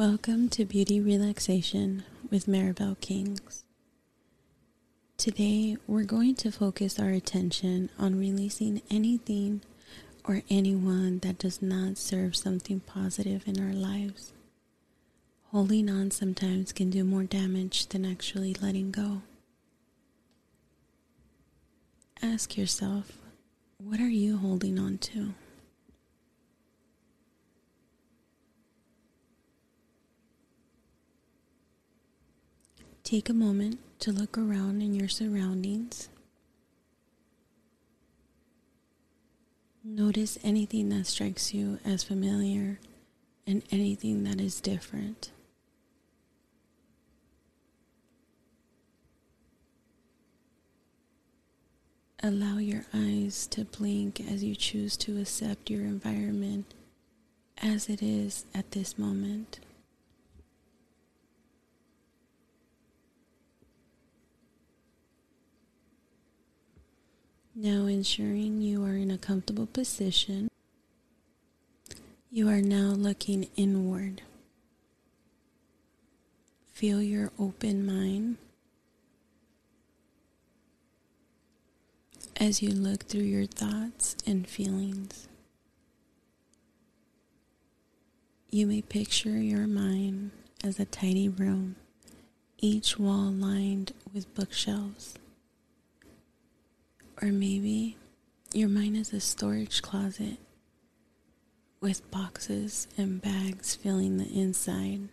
Welcome to Beauty Relaxation with Maribel Kings. Today, we're going to focus our attention on releasing anything or anyone that does not serve something positive in our lives. Holding on sometimes can do more damage than actually letting go. Ask yourself, what are you holding on to? Take a moment to look around in your surroundings. Notice anything that strikes you as familiar and anything that is different. Allow your eyes to blink as you choose to accept your environment as it is at this moment. Now, ensuring you are in a comfortable position, you are now looking inward. Feel your open mind as you look through your thoughts and feelings. You may picture your mind as a tiny room, each wall lined with bookshelves. Or maybe your mind is a storage closet with boxes and bags filling the inside.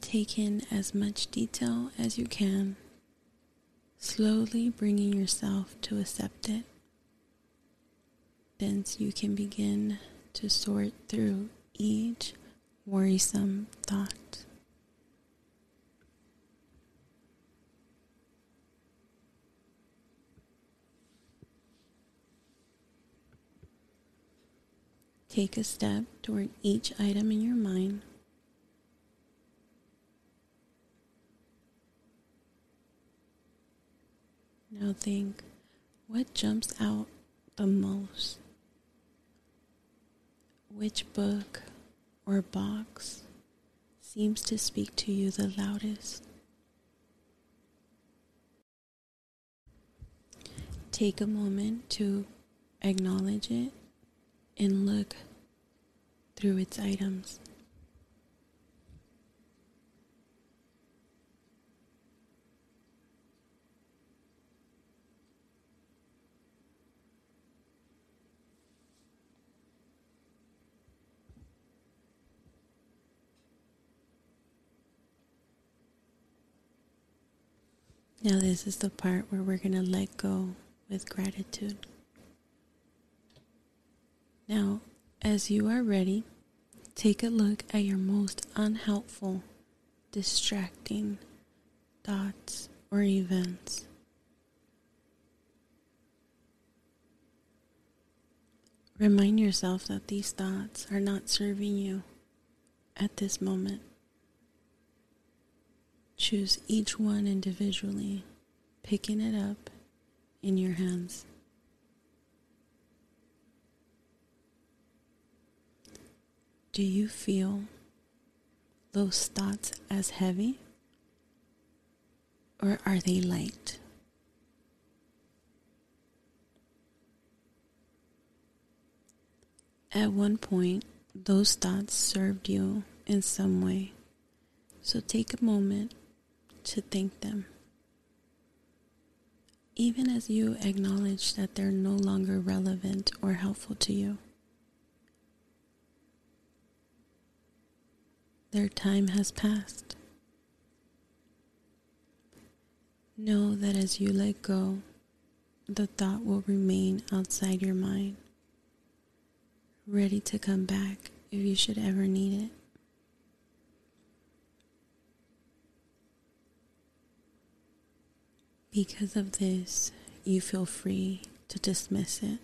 Take in as much detail as you can, slowly bringing yourself to accept it. Then you can begin to sort through each worrisome thought. Take a step toward each item in your mind. Now think what jumps out the most? Which book or box seems to speak to you the loudest? Take a moment to acknowledge it and look through its items. Now, this is the part where we're going to let go with gratitude. Now, as you are ready, take a look at your most unhelpful, distracting thoughts or events. Remind yourself that these thoughts are not serving you at this moment. Choose each one individually, picking it up in your hands. Do you feel those thoughts as heavy or are they light? At one point, those thoughts served you in some way, so take a moment to thank them. Even as you acknowledge that they're no longer relevant or helpful to you. Their time has passed. Know that as you let go, the thought will remain outside your mind, ready to come back if you should ever need it. Because of this, you feel free to dismiss it.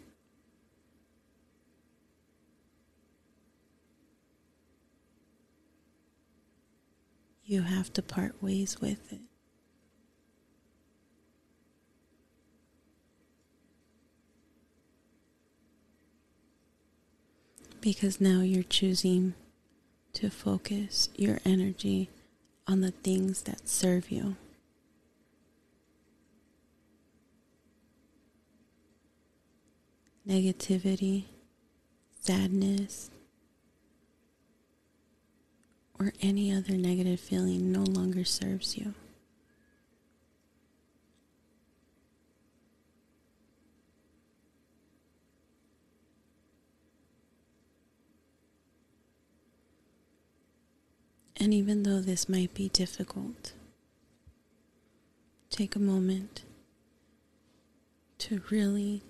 You have to part ways with it. Because now you're choosing to focus your energy on the things that serve you. Negativity, sadness, or any other negative feeling no longer serves you. And even though this might be difficult, take a moment to really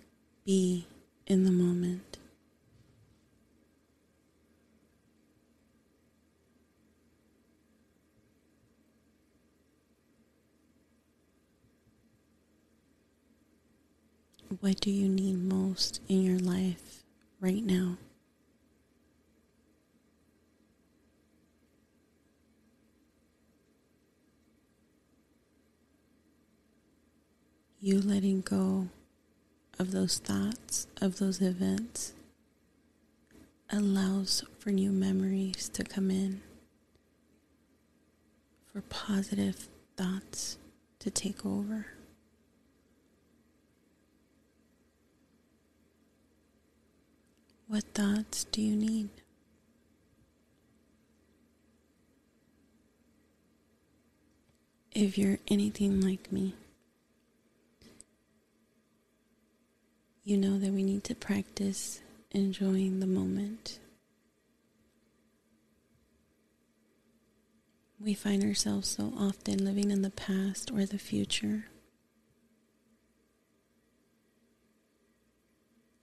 be in the moment. What do you need most in your life right now? You letting go of those thoughts, of those events, allows for new memories to come in, for positive thoughts to take over. What thoughts do you need? If you're anything like me, you know that we need to practice enjoying the moment. We find ourselves so often living in the past or the future.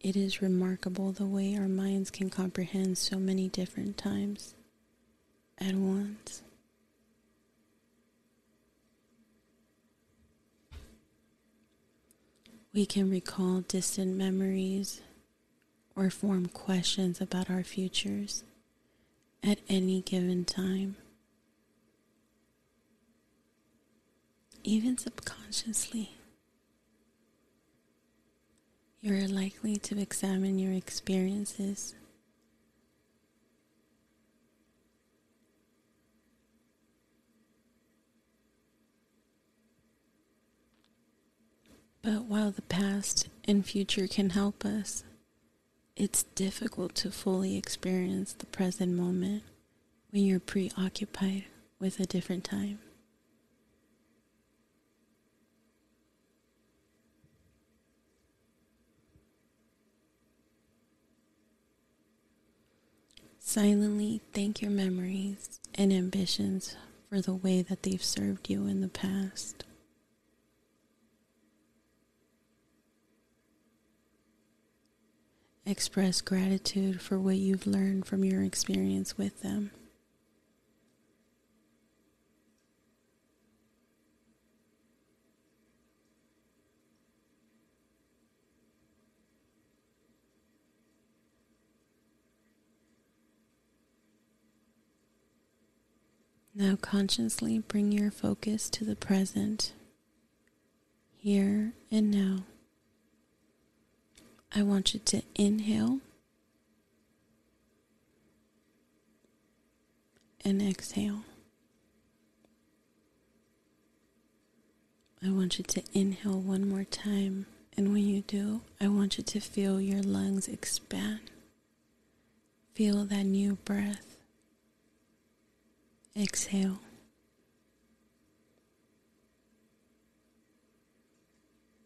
It is remarkable the way our minds can comprehend so many different times at once. We can recall distant memories or form questions about our futures at any given time. Even subconsciously you are likely to examine your experiences. But while the past and future can help us, it's difficult to fully experience the present moment when you're preoccupied with a different time. Silently thank your memories and ambitions for the way that they've served you in the past. Express gratitude for what you've learned from your experience with them. Now consciously bring your focus to the present, here and now. I want you to inhale and exhale. I want you to inhale one more time, and when you do, I want you to feel your lungs expand. Feel that new breath. Exhale.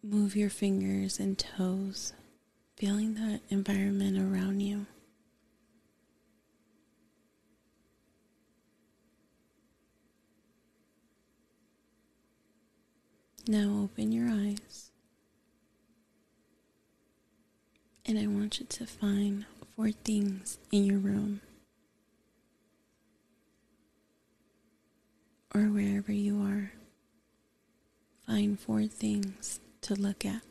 Move your fingers and toes, feeling the environment around you. Now open your eyes. And I want you to find four things in your room. Or wherever you are, find four things to look at.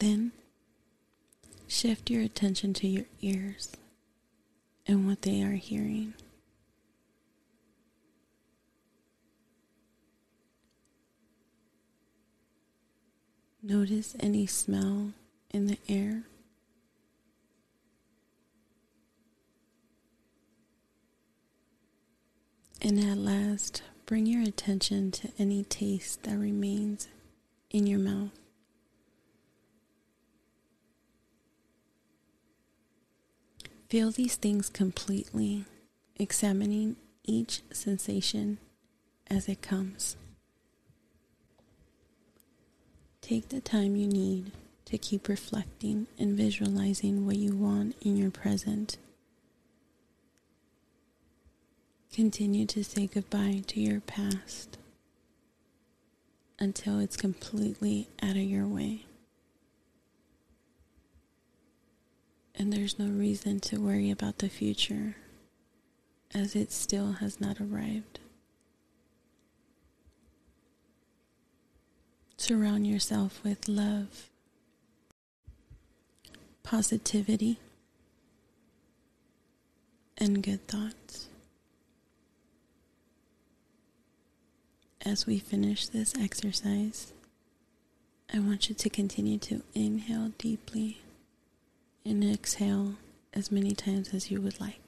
Then shift your attention to your ears and what they are hearing. Notice any smell in the air. And at last, bring your attention to any taste that remains in your mouth. Feel these things completely, examining each sensation as it comes. Take the time you need to keep reflecting and visualizing what you want in your present. Continue to say goodbye to your past until it's completely out of your way. And there's no reason to worry about the future as it still has not arrived. Surround yourself with love, positivity, and good thoughts. As we finish this exercise, I want you to continue to inhale deeply and exhale as many times as you would like.